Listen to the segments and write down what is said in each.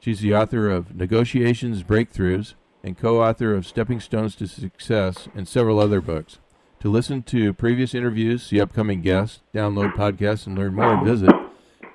She's the author of Negotiations Breakthroughs and co author of Stepping Stones to Success and several other books. To listen to previous interviews, see upcoming guests, download podcasts, and learn more, visit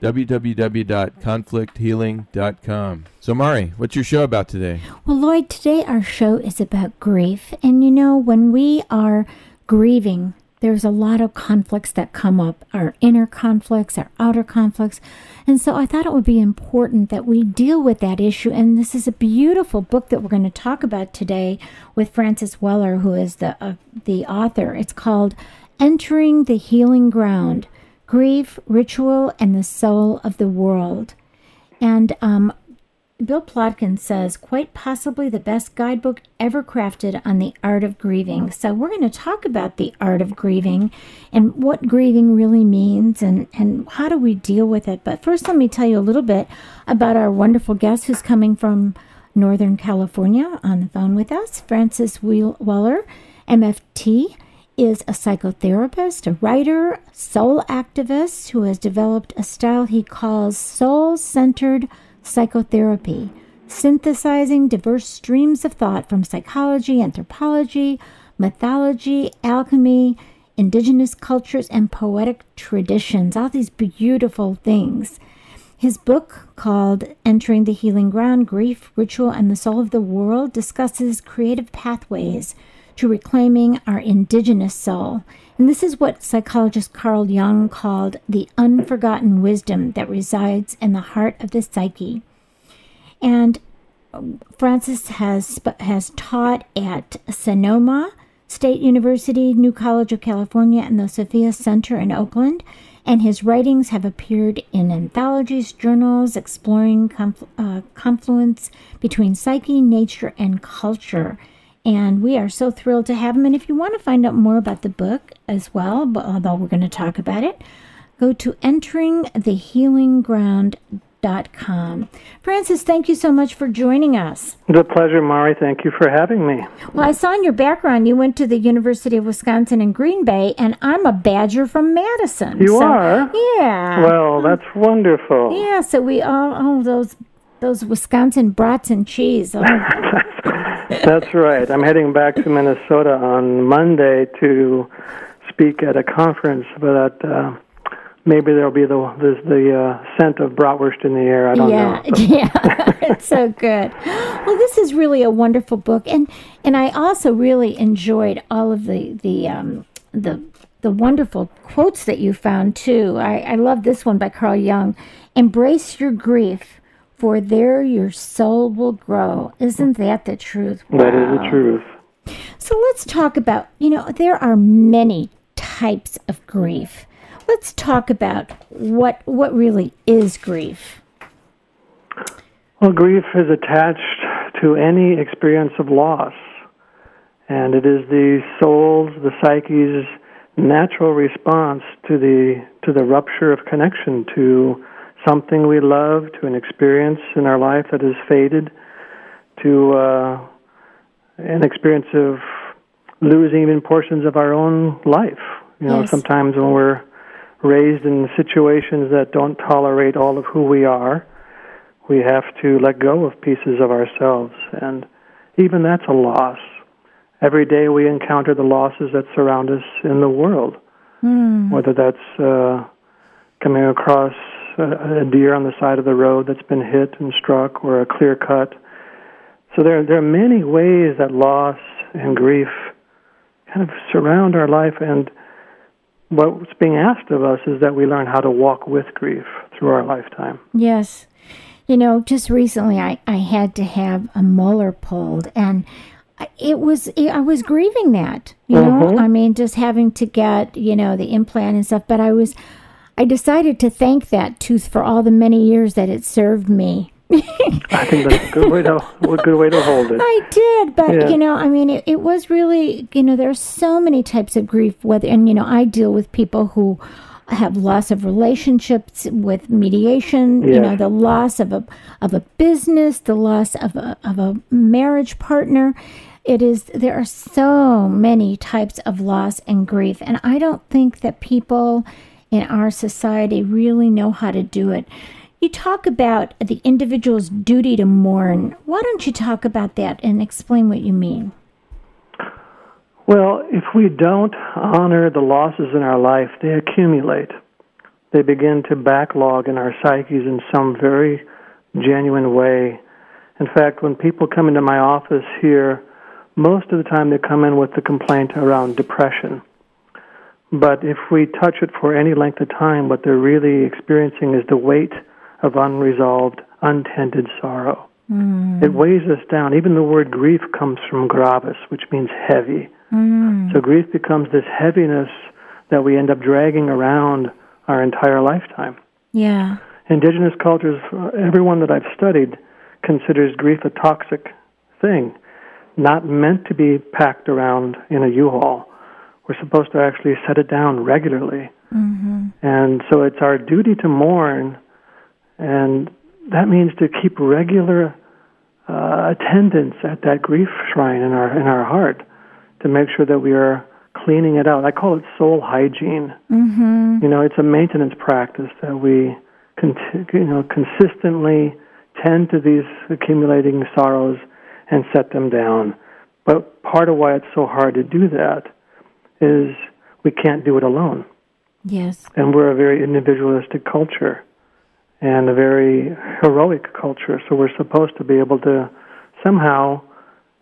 www.conflicthealing.com. So, Mari, what's your show about today? Well, Lloyd, today our show is about grief. And you know, when we are grieving, there's a lot of conflicts that come up our inner conflicts, our outer conflicts. And so I thought it would be important that we deal with that issue. And this is a beautiful book that we're going to talk about today with Francis Weller, who is the, uh, the author. It's called Entering the Healing Ground Grief, Ritual, and the Soul of the World. And um, Bill Plotkin says, quite possibly the best guidebook ever crafted on the art of grieving. So, we're going to talk about the art of grieving and what grieving really means and, and how do we deal with it. But first, let me tell you a little bit about our wonderful guest who's coming from Northern California on the phone with us. Francis Weller, MFT, is a psychotherapist, a writer, soul activist who has developed a style he calls soul centered psychotherapy, synthesizing diverse streams of thought from psychology, anthropology, mythology, alchemy, indigenous cultures, and poetic traditions. All these beautiful things. His book, called Entering the Healing Ground Grief, Ritual, and the Soul of the World, discusses creative pathways to reclaiming our indigenous soul. And this is what psychologist Carl Jung called the unforgotten wisdom that resides in the heart of the psyche. And Francis has has taught at Sonoma State University, New College of California, and the Sophia Center in Oakland. And his writings have appeared in anthologies, journals exploring uh, confluence between psyche, nature, and culture. And we are so thrilled to have him. And if you want to find out more about the book as well, although we're going to talk about it, go to enteringthehealingground.com. Francis, thank you so much for joining us. It's a pleasure, Mari. Thank you for having me. Well, I saw in your background you went to the University of Wisconsin in Green Bay, and I'm a Badger from Madison. You so, are? Yeah. Well, mm. that's wonderful. Yeah, so we all, oh, those those Wisconsin brats and cheese. Oh. That's right. I'm heading back to Minnesota on Monday to speak at a conference, but uh, maybe there'll be the the, the uh, scent of bratwurst in the air. I don't yeah, know. yeah, it's so good. Well, this is really a wonderful book, and and I also really enjoyed all of the the um, the the wonderful quotes that you found too. I, I love this one by Carl Jung. Embrace your grief for there your soul will grow. Isn't that the truth? Wow. That is the truth. So let's talk about, you know, there are many types of grief. Let's talk about what what really is grief. Well, grief is attached to any experience of loss. And it is the soul's, the psyche's natural response to the to the rupture of connection to something we love, to an experience in our life that has faded, to uh, an experience of losing even portions of our own life. You know, Yes. sometimes when we're raised in situations that don't tolerate all of who we are, we have to let go of pieces of ourselves. And even that's a loss. Every day we encounter the losses that surround us in the world, Hmm. whether that's uh, coming across a, a deer on the side of the road that's been hit and struck, or a clear cut. So there, there are many ways that loss and grief kind of surround our life, and what's being asked of us is that we learn how to walk with grief through our lifetime. Yes. You know, just recently I, I had to have a molar pulled, and it was I was grieving that. You know, Mhm. I mean, just having to get you know the implant and stuff. But I was, I decided to thank that tooth for all the many years that it served me. I think that's a good way to a good way to hold it. I did, but Yeah. you know, I mean, it, it was really, you know, there are so many types of grief. Whether and you know, I deal with people who have loss of relationships with mediation. You know, the loss of a of a business, the loss of a of a marriage partner. It is there are so many types of loss and grief, and I don't think that people in our society really know how to do it. You talk about the individual's duty to mourn. Why don't you talk about that and explain what you mean? Well, if we don't honor the losses in our life, they accumulate. They begin to backlog in our psyches in some very genuine way. In fact, when people come into my office here, most of the time they come in with the complaint around depression. But if we touch it for any length of time, what they're really experiencing is the weight of unresolved, untended sorrow. Mm. It weighs us down. Even the word grief comes from gravis, which means heavy. Mm. So grief becomes this heaviness that we end up dragging around our entire lifetime. Yeah. Indigenous cultures, everyone that I've studied, considers grief a toxic thing, not meant to be packed around in a U-Haul. We're supposed to actually set it down regularly. And so it's our duty to mourn, and that means to keep regular uh, attendance at that grief shrine in our in our heart to make sure that we are cleaning it out. I call it soul hygiene. Mm-hmm. You know, it's a maintenance practice that we, you know, consistently tend to these accumulating sorrows and set them down. But part of why it's so hard to do that is we can't do it alone Yes. and we're a very individualistic culture and a very heroic culture. So we're supposed to be able to somehow,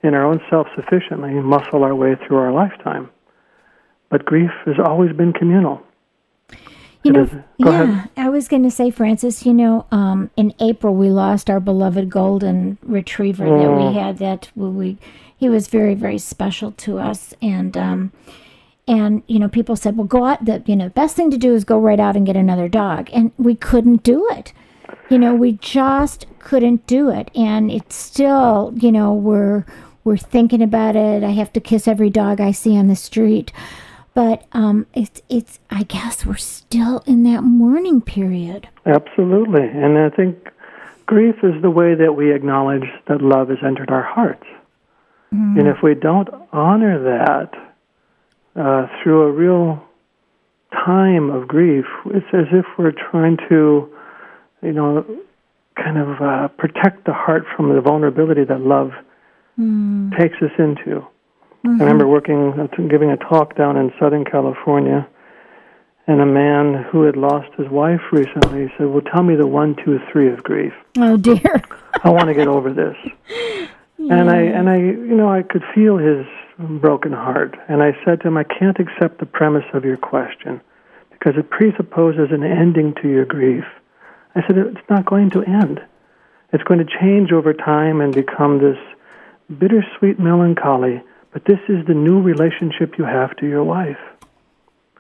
in our own self sufficiently, muscle our way through our lifetime. But grief has always been communal. You know, yeah, ahead. I was going to say, Francis, you know, um, in April we lost our beloved golden retriever that Mm. we had. That we, he was very, very special to us, and um, and you know, people said, well, go out. The you know, best thing to do is go right out and get another dog, and we couldn't do it. You know, we just couldn't do it, and it's still, you know, we're we're thinking about it. I have to kiss every dog I see on the street but um, it's it's. I guess we're still in that mourning period. Absolutely. And I think grief is the way that we acknowledge that love has entered our hearts. And if we don't honor that uh, through a real time of grief, it's as if we're trying to, you know, kind of uh, protect the heart from the vulnerability that love takes us into. I remember working, uh, giving a talk down in Southern California, and a man who had lost his wife recently said, "Well, tell me the one, two, three of grief. Oh dear. I want to get over this." And I and I, you know, I could feel his broken heart, and I said to him, "I can't accept the premise of your question because it presupposes an ending to your grief." I said, "It's not going to end. It's going to change over time and become this bittersweet melancholy." But this is the new relationship you have to your wife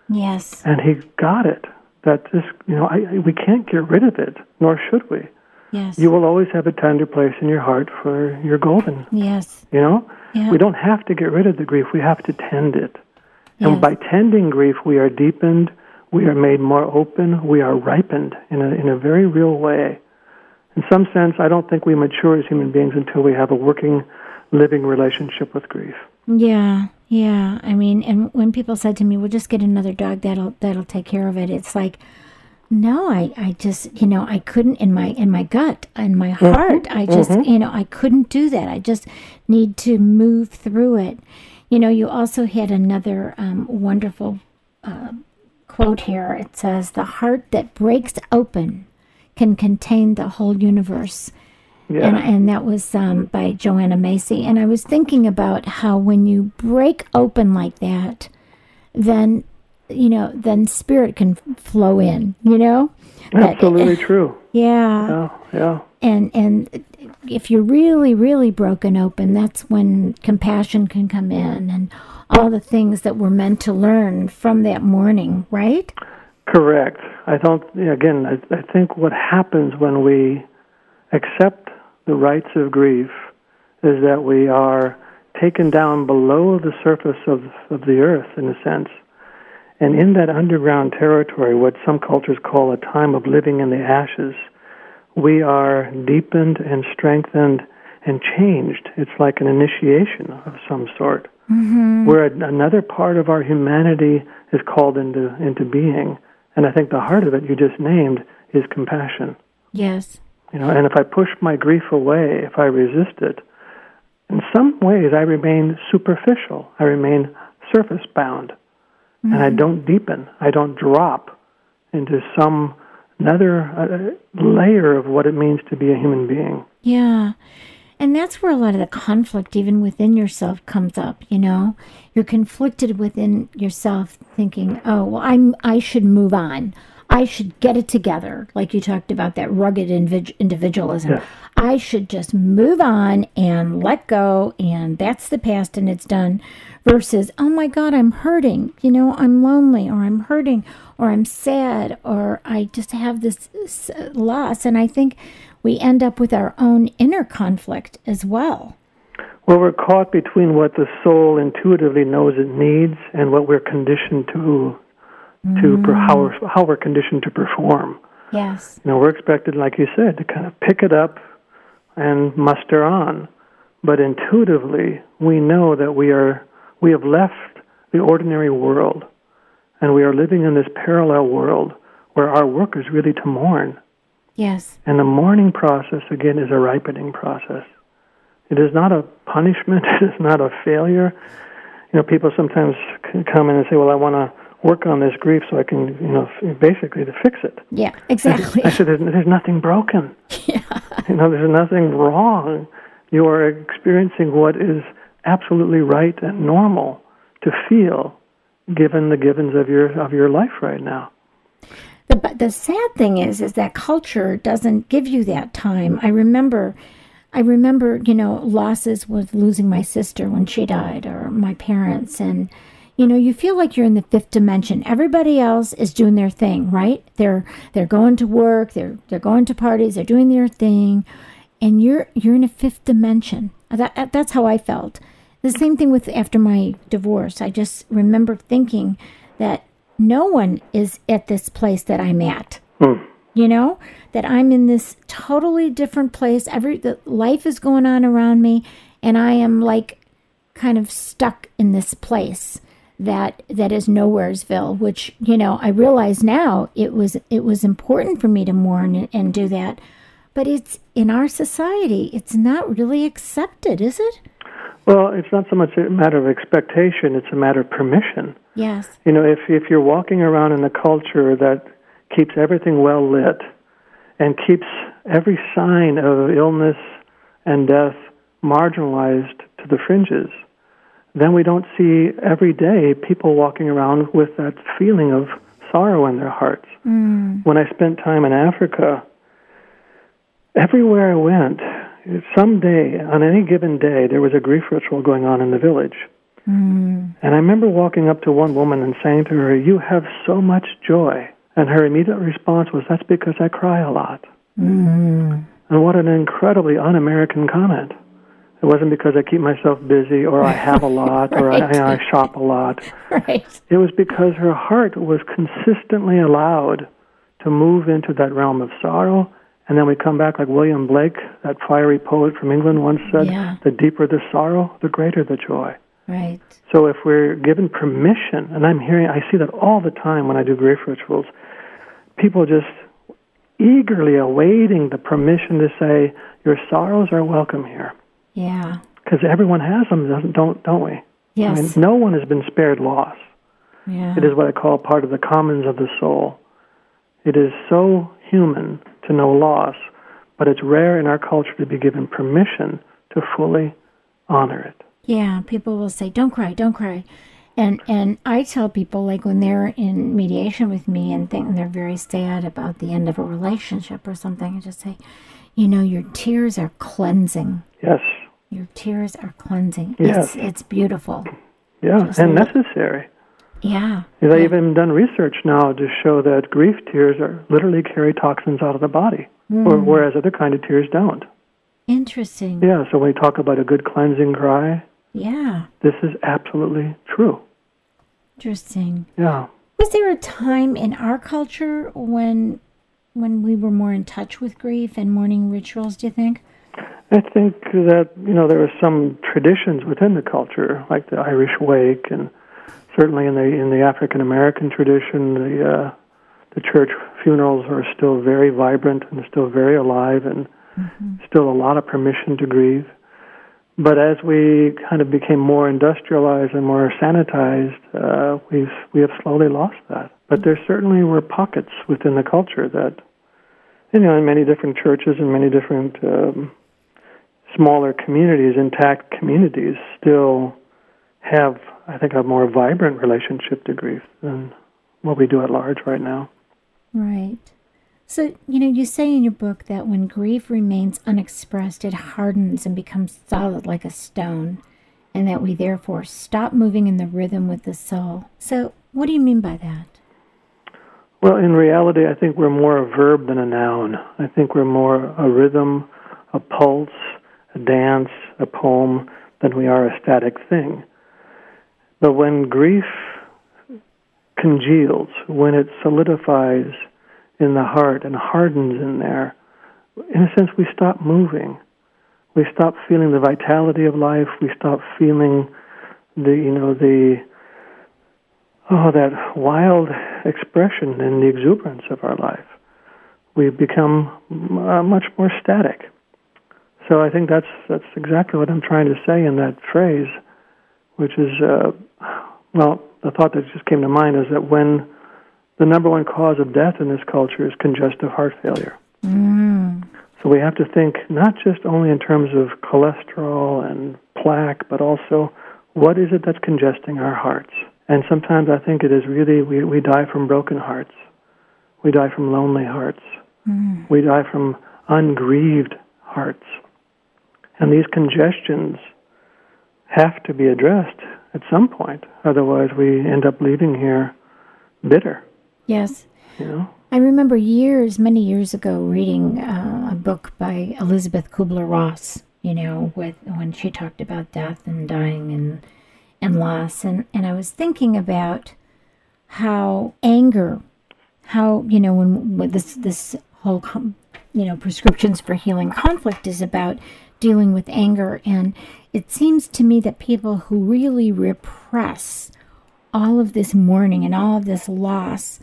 Yes. and he got it that this you know I, we can't get rid of it nor should we Yes. you will always have a tender place in your heart for your golden yes. you know Yeah. we don't have to get rid of the grief we have to tend it and by tending grief we are deepened we are made more open we are ripened in a in a very real way in some sense i don't think we mature as human beings until we have a working living relationship with grief Yeah. Yeah. I mean, and when people said to me, "We'll just get another dog that'll that'll take care of it," it's like, no, I I just you know I couldn't in my in my gut in my heart I just you know I couldn't do that. I just need to move through it. You know, you also had another um, wonderful uh, quote here. It says, "The heart that breaks open can contain the whole universe. Yeah. And, and that was um, by Joanna Macy. And I was thinking about how when you break open like that, then, you know, then spirit can flow in, you know? Absolutely eh, true. yeah. Yeah, yeah. And, and if you're really, really broken open, that's when compassion can come in and all the things that we're meant to learn from that mourning, right? Correct. I don't. Again, I, I think what happens when we accept the rites of grief is that we are taken down below the surface of of the earth, in a sense, and in that underground territory, what some cultures call a time of living in the ashes, we are deepened and strengthened and changed. It's like an initiation of some sort mm-hmm. where another part of our humanity is called into into being. And I think the heart of it you just named is compassion. Yes. You know, and if I push my grief away, if I resist it, in some ways I remain superficial. I remain surface bound. And I don't deepen. I don't drop into some another uh, layer of what it means to be a human being. Yeah. And that's where a lot of the conflict, even within yourself, comes up. You know, you're conflicted within yourself, thinking, "Oh, well, I'm I should move on. I should get it together." Like you talked about that rugged individualism. Yeah. I should just move on and let go, and that's the past, and it's done. Versus, "Oh my God, I'm hurting. You know, I'm lonely, or I'm hurting, or I'm sad, or I just have this, loss." And I think we end up with our own inner conflict as well. Well, we're caught between what the soul intuitively knows it needs and what we're conditioned to, to per, mm-hmm. how, we're, how we're conditioned to perform. Yes. You know, we're expected, like you said, to kind of pick it up and muster on. But intuitively, we know that we are we have left the ordinary world, and we are living in this parallel world where our work is really to mourn. Yes. And the mourning process, again, is a ripening process. It is not a punishment. It is not a failure. You know, people sometimes come in and say, "Well, I want to work on this grief so I can, you know, f- basically to fix it." Yeah, exactly. I said, "There's, there's nothing broken. yeah. You know, there's nothing wrong. You are experiencing what is absolutely right and normal to feel, given the givens of your of your life right now." The, the sad thing is, is that culture doesn't give you that time. I remember, I remember, you know, losses with losing my sister when she died, or my parents, and you know, you feel like you're in the fifth dimension. Everybody else is doing their thing, right? They're they're going to work, they're they're going to parties, they're doing their thing, and you're you're in a fifth dimension. That that's how I felt. The same thing with after my divorce. I just remember thinking that no one is at this place that I'm at. Hmm. You know that I'm in this totally different place. Every the life is going on around me, and I am like kind of stuck in this place that that is nowheresville. Which you know I realize now it was it was important for me to mourn and, and do that, but it's in our society it's not really accepted, is it? Well, it's not so much a matter of expectation; it's a matter of permission. Yes. You know, if if you're walking around in a culture that keeps everything well lit and keeps every sign of illness and death marginalized to the fringes, then we don't see every day people walking around with that feeling of sorrow in their hearts. Mm. When I spent time in Africa, everywhere I went, someday, on any given day, there was a grief ritual going on in the village. Mm. And I remember walking up to one woman and saying to her, You have so much joy. And her immediate response was, That's because I cry a lot. Mm. And what an incredibly un American comment. It wasn't because I keep myself busy or I have a lot or I, I, I shop a lot. Right. It was because her heart was consistently allowed to move into that realm of sorrow. And then we come back like William Blake, that fiery poet from England, once said, Yeah. The deeper the sorrow, the greater the joy. Right. So if we're given permission, and I'm hearing, I see that all the time when I do grief rituals, people just eagerly awaiting the permission to say, Your sorrows are welcome here. Yeah. Because everyone has them, doesn't- don't, don't we? Yes. I mean, no one has been spared loss. yeah. It is what I call part of the commons of the soul. It is so human to know loss, but it's rare in our culture to be given permission to fully honor it. Yeah, people will say, "Don't cry, don't cry," and and I tell people like when they're in mediation with me and think and they're very sad about the end of a relationship or something, I just say, "You know, your tears are cleansing. Yes. Your tears are cleansing. Yes. It's it's beautiful. Yeah, Just and little- necessary. Yeah. They've Yeah. even done research now to show that grief tears are literally carry toxins out of the body, Hmm. or, whereas other kind of tears don't. Interesting. Yeah, so when we talk about a good cleansing cry, Yeah. this is absolutely true. Interesting. Yeah. Was there a time in our culture when when we were more in touch with grief and mourning rituals, do you think? I think that you know there are some traditions within the culture, like the Irish wake, and certainly in the in the African American tradition, the uh, the church funerals are still very vibrant and still very alive, and still a lot of permission to grieve. But as we kind of became more industrialized and more sanitized, uh, we've we have slowly lost that. But there certainly were pockets within the culture that, you know, in many different churches and many different um, smaller communities, intact communities, still have, I think, a more vibrant relationship to grief than what we do at large right now. Right. So, you know, you say in your book that when grief remains unexpressed, it hardens and becomes solid like a stone, and that we therefore stop moving in the rhythm with the soul. So, what do you mean by that? Well, in reality, I think we're more a verb than a noun. I think we're more a rhythm, a pulse, a dance, a poem than we are a static thing. But when grief congeals, when it solidifies in the heart and hardens in there, in a sense, we stop moving. We stop feeling the vitality of life. We stop feeling the, you know, the oh, that wild expression and the exuberance of our life. We become uh, much more static. So I think that's that's exactly what I'm trying to say in that phrase, which is, uh, well, the thought that just came to mind is that when the number one cause of death in this culture is congestive heart failure. Mm. So we have to think not just only in terms of cholesterol and plaque, but also what is it that's congesting our hearts? And sometimes I think it is really we, we die from broken hearts. We die from lonely hearts. Mm. We die from ungrieved hearts. And these congestions have to be addressed at some point. Otherwise, we end up leaving here bitter, Yes. you know? I remember years, many years ago, reading uh, a book by Elisabeth Kubler Ross. You know, with when she talked about death and dying and and loss, and and I was thinking about how anger, how you know when with this this whole com- you know prescriptions for healing conflict is about dealing with anger, and it seems to me that people who really repress all of this mourning and all of this loss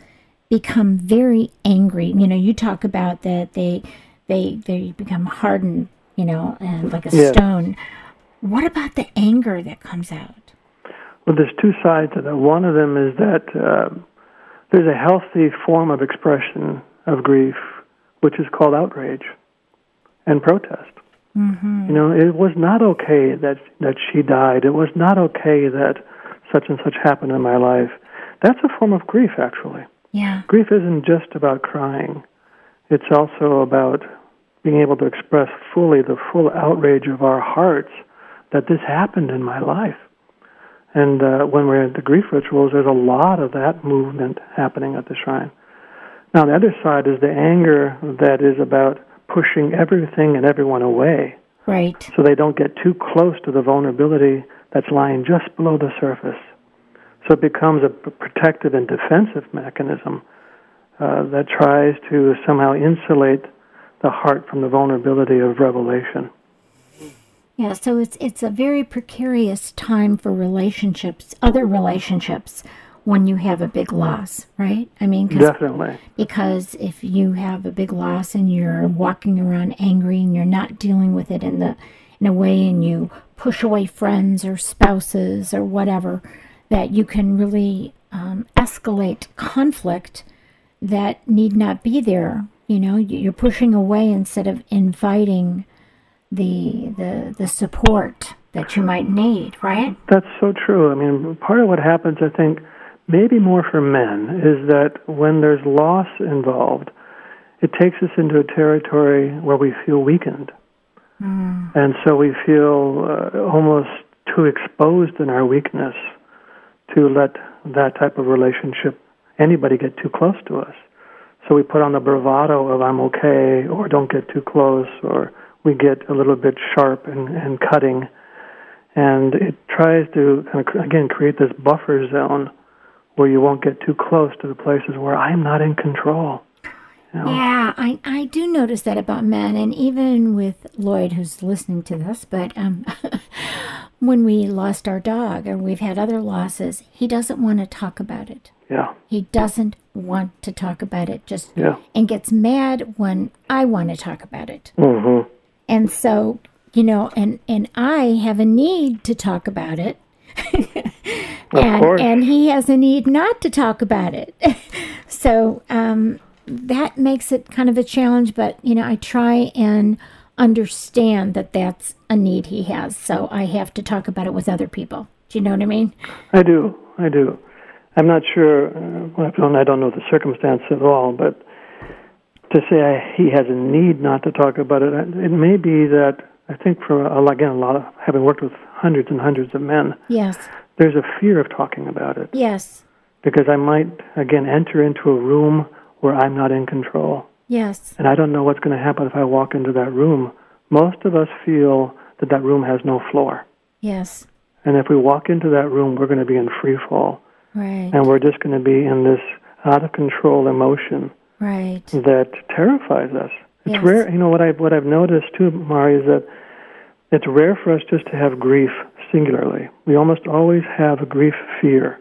become very angry. You know, you talk about that they they they become hardened, you know, and like a Yes. stone. What about the anger that comes out? Well, there's two sides to that. One of them is that uh, there's a healthy form of expression of grief, which is called outrage and protest. Mm-hmm. You know, it was not okay that that she died. It was not okay that such and such happened in my life. That's a form of grief, actually. Yeah. Grief isn't just about crying. It's also about being able to express fully the full outrage of our hearts that this happened in my life. And uh, when we're at the grief rituals, there's a lot of that movement happening at the shrine. Now, the other side is the anger that is about pushing everything and everyone away Right. so they don't get too close to the vulnerability that's lying just below the surface. So it becomes a protective and defensive mechanism uh, that tries to somehow insulate the heart from the vulnerability of revelation. Yeah, so it's it's a very precarious time for relationships, other relationships when you have a big loss, right? I mean, 'cause- Definitely. because if you have a big loss and you're walking around angry and you're not dealing with it in the in a way and you push away friends or spouses or whatever that you can really um, escalate conflict that need not be there You know, you're pushing away instead of inviting the the the support that you might need, right? That's so true. I mean, part of what happens, I think, maybe more for men, is that when there's loss involved, it takes us into a territory where we feel weakened. And so we feel uh, almost too exposed in our weakness to let that type of relationship, anybody get too close to us. So we put on the bravado of I'm okay, or don't get too close, or we get a little bit sharp and, and cutting and it tries to kind of again create this buffer zone where you won't get too close to the places where I'm not in control. You know? Yeah, I, I do notice that about men, and even with Lloyd, who's listening to this, but um, when we lost our dog or we've had other losses, he doesn't want to talk about it. Yeah, He doesn't want to talk about it, just yeah. and gets mad when I want to talk about it. Mm-hmm. And so, you know, and and I have a need to talk about it. And course. and he has a need not to talk about it. so, um that makes it kind of a challenge, but you know, I try and understand that that's a need he has. So I have to talk about it with other people. Do you know what I mean? I do, I do. I'm not sure. Uh, well, I don't, I don't know the circumstance at all, but to say I, he has a need not to talk about it, it may be that I think for uh, a, again a lot of having worked with hundreds and hundreds of men, Yes. there's a fear of talking about it Yes. because I might again enter into a room where I'm not in control. Yes. and I don't know what's going to happen if I walk into that room. Most of us feel that that room has no floor. Yes. And if we walk into that room, we're going to be in free fall. Right. And we're just going to be in this out of control emotion Right. that terrifies us. It's Yes. rare, you know, what I've, what I've noticed too, Mari, is that it's rare for us just to have grief singularly. We almost always have a grief fear.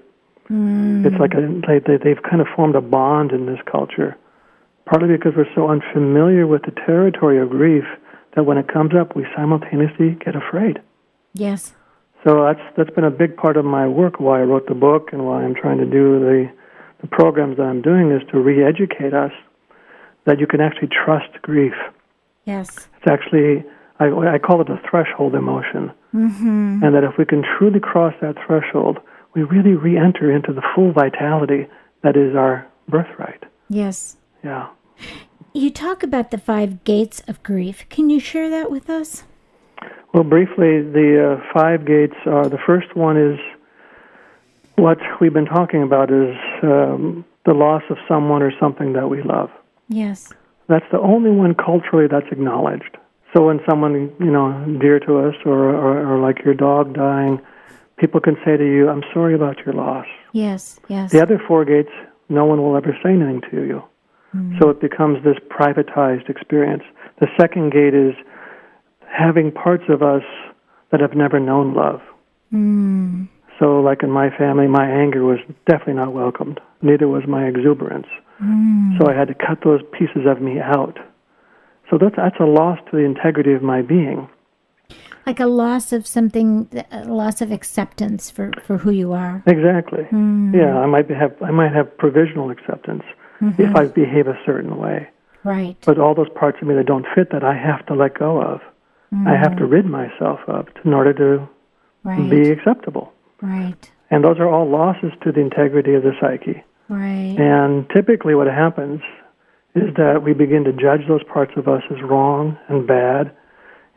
Mm. It's like a, they, they've kind of formed a bond in this culture, partly because we're so unfamiliar with the territory of grief that when it comes up, we simultaneously get afraid. Yes. So that's that's been a big part of my work. Why I wrote the book and why I'm trying to do the the programs that I'm doing is to re-educate us that you can actually trust grief. Yes. It's actually I, I call it a threshold emotion, Mm-hmm. and that if we can truly cross that threshold, we really re-enter into the full vitality that is our birthright. Yes. Yeah. You talk about the five gates of grief. Can you share that with us? Well, briefly, the uh, five gates are the first one is what we've been talking about is um, the loss of someone or something that we love. Yes. That's the only one culturally that's acknowledged. So when someone you know dear to us, or, or, or like your dog dying, people can say to you, "I'm sorry about your loss." Yes. Yes. The other four gates, no one will ever say anything to you. So it becomes this privatized experience. The second gate is having parts of us that have never known love. Mm. So, like in my family, my anger was definitely not welcomed. Neither was my exuberance. Mm. So I had to cut those pieces of me out. So that's that's a loss to the integrity of my being. Like a loss of something, a loss of acceptance for, for who you are. Exactly. Mm. Yeah, I might have I might have provisional acceptance if I behave a certain way. Right. But all those parts of me that don't fit that I have to let go of. I have to rid myself of in order to Right. be acceptable. Right. And those are all losses to the integrity of the psyche. Right. And typically, what happens is that we begin to judge those parts of us as wrong and bad,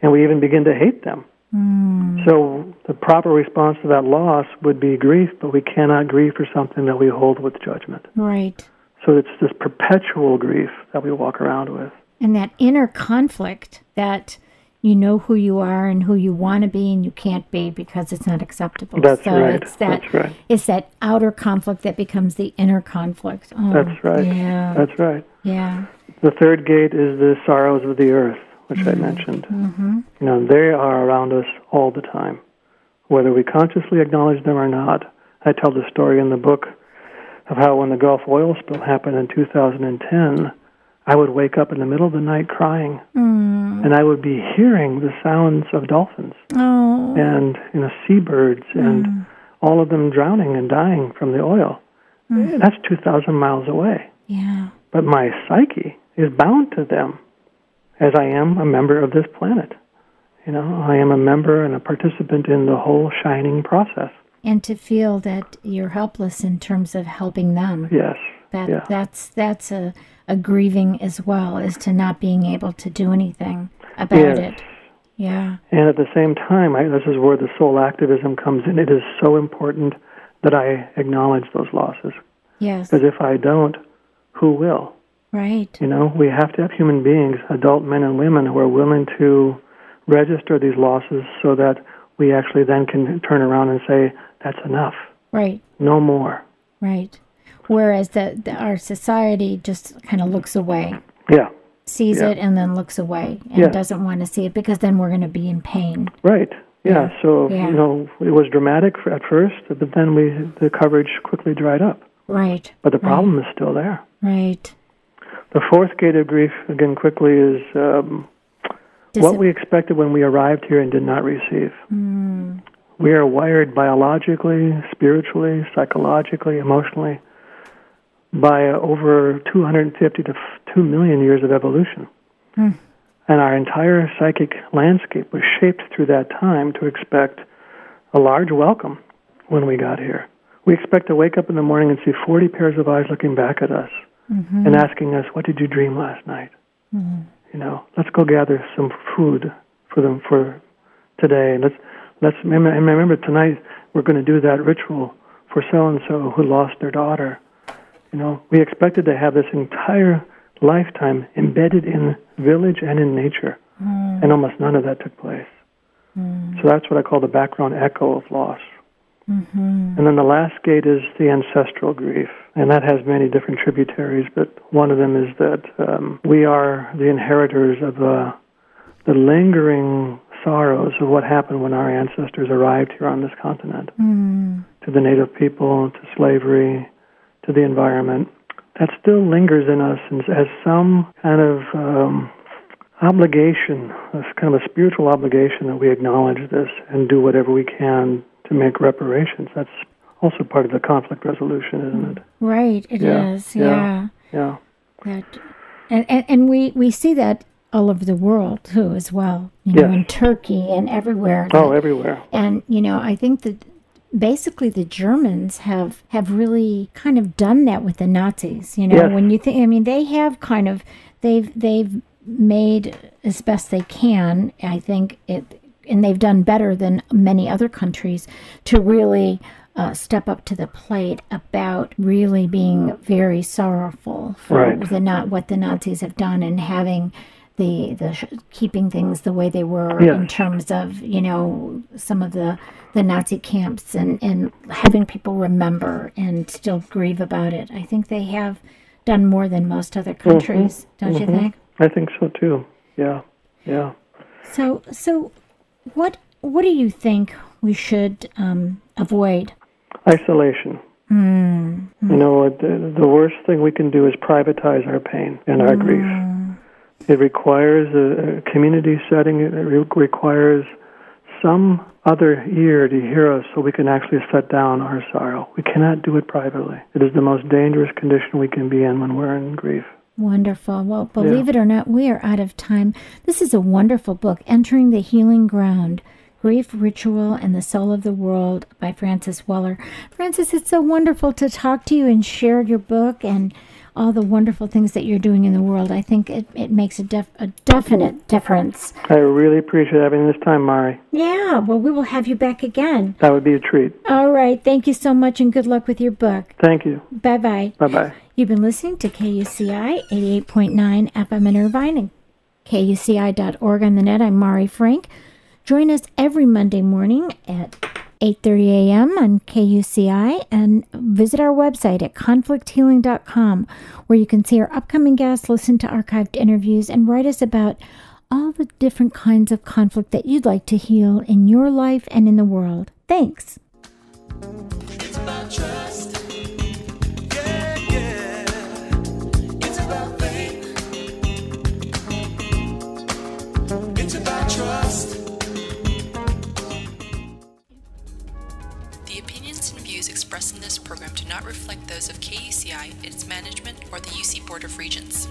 and we even begin to hate them. Mm. So, the proper response to that loss would be grief, but we cannot grieve for something that we hold with judgment. Right. So, it's this perpetual grief that we walk around with. And that inner conflict that you know who you are and who you want to be and you can't be because it's not acceptable. That's so right. It's that, That's right. It's that outer conflict that becomes the inner conflict. Oh, That's right. Yeah. That's right. yeah. The third gate is the sorrows of the earth, which I mentioned. Mm-hmm. You know, they are around us all the time, whether we consciously acknowledge them or not. I tell the story in the book of how when the Gulf oil spill happened in 2010, I would wake up in the middle of the night crying, Mm. and I would be hearing the sounds of dolphins Oh. and you know seabirds and mm. all of them drowning and dying from the oil. Mm. Eh, that's 2,000 miles away. Yeah. But my psyche is bound to them, as I am a member of this planet. You know, I am a member and a participant in the whole shining process. And to feel that you're helpless in terms of helping them. Yes. That yeah. that's that's a, a grieving as well, as to not being able to do anything about Yes. it. Yeah. And at the same time, I, this is where the soul activism comes in. It is so important that I acknowledge those losses. Yes. Because if I don't, who will? Right. You know, we have to have human beings, adult men and women, who are willing to register these losses so that we actually then can turn around and say, that's enough. Right. No more. Right. Whereas the, the our society just kind of looks away, Yeah, sees Yeah. it, and then looks away and Yeah. doesn't want to see it because then we're going to be in pain. right. Yeah, so, Yeah. you know, it was dramatic at first, but then we the coverage quickly dried up. Right. But the problem is still there. Right. The fourth gate of grief, again, quickly, is um, what we expected when we arrived here and did not receive. Mm, We are wired biologically, spiritually, psychologically, emotionally by uh, over 250 to f- 2 million years of evolution. Hmm. And our entire psychic landscape was shaped through that time to expect a large welcome when we got here. We expect to wake up in the morning and see 40 pairs of eyes looking back at us mhm, and asking us, "What did you dream last night?" mhm. You know, let's go gather some food for them for today. Let's let's and remember tonight we're going to do that ritual for so and so who lost their daughter. You know, we expected to have this entire lifetime embedded in village and in nature, Mm, and almost none of that took place. mm, So that's what I call the background echo of loss. mhm. And then the last gate is the ancestral grief, and that has many different tributaries. But one of them is that um, we are the inheritors of uh, the lingering sorrows of what happened when our ancestors arrived here on this continent, Mm, to the native people, to slavery, to the environment. That still lingers in us and as some kind of um, obligation, a kind of a spiritual obligation that we acknowledge this and do whatever we can to make reparations. That's also part of the conflict resolution, isn't it? Right. It is. Yeah, Yeah. yeah. That, and, and and we we see that all over the world too, as well. You know, Yes. in Turkey and everywhere. Oh, everywhere. And you know, I think that basically the Germans have have really kind of done that with the Nazis. You know, Yes. when you think, I mean, they have kind of they've they've made as best they can. I think it, and they've done better than many other countries to really. Uh, step up to the plate about really being very sorrowful for Right. the not what the Nazis have done and having the the sh- keeping things the way they were Yes. in terms of you know some of the the Nazi camps and and having people remember and still grieve about it. I think they have done more than most other countries, don't you mhm. think? I think so too. Yeah, yeah. So so what what do you think we should um, avoid? Isolation. Mm, You know, the, the worst thing we can do is privatize our pain and our grief. It requires a, a community setting. It re- requires some other ear to hear us so we can actually set down our sorrow. We cannot do it privately. It is the most dangerous condition we can be in when we're in grief. Wonderful. Well, believe it or not, we are out of time. This is a wonderful book, Entering the Healing Ground Grief, Ritual, and the Soul of the World by Francis Weller. Francis, it's so wonderful to talk to you and share your book and all the wonderful things that you're doing in the world. I think it, it makes a, def- a definite difference. I really appreciate having this time, Mari. Yeah, well, we will have you back again. That would be a treat. All right. Thank you so much and good luck with your book. Thank you. Bye bye. Bye bye. You've been listening to KUCI 88.9 FM in Irvine and KUCI.org on the net. I'm Mari Frank. Join us every Monday morning at 8.30 a.m. on KUCI and visit our website at conflicthealing.com where you can see our upcoming guests, listen to archived interviews, and write us about all the different kinds of conflict that you'd like to heal in your life and in the world. Thanks. It's about trust. Program do not reflect those of KUCI, its management, or the UC Board of Regents.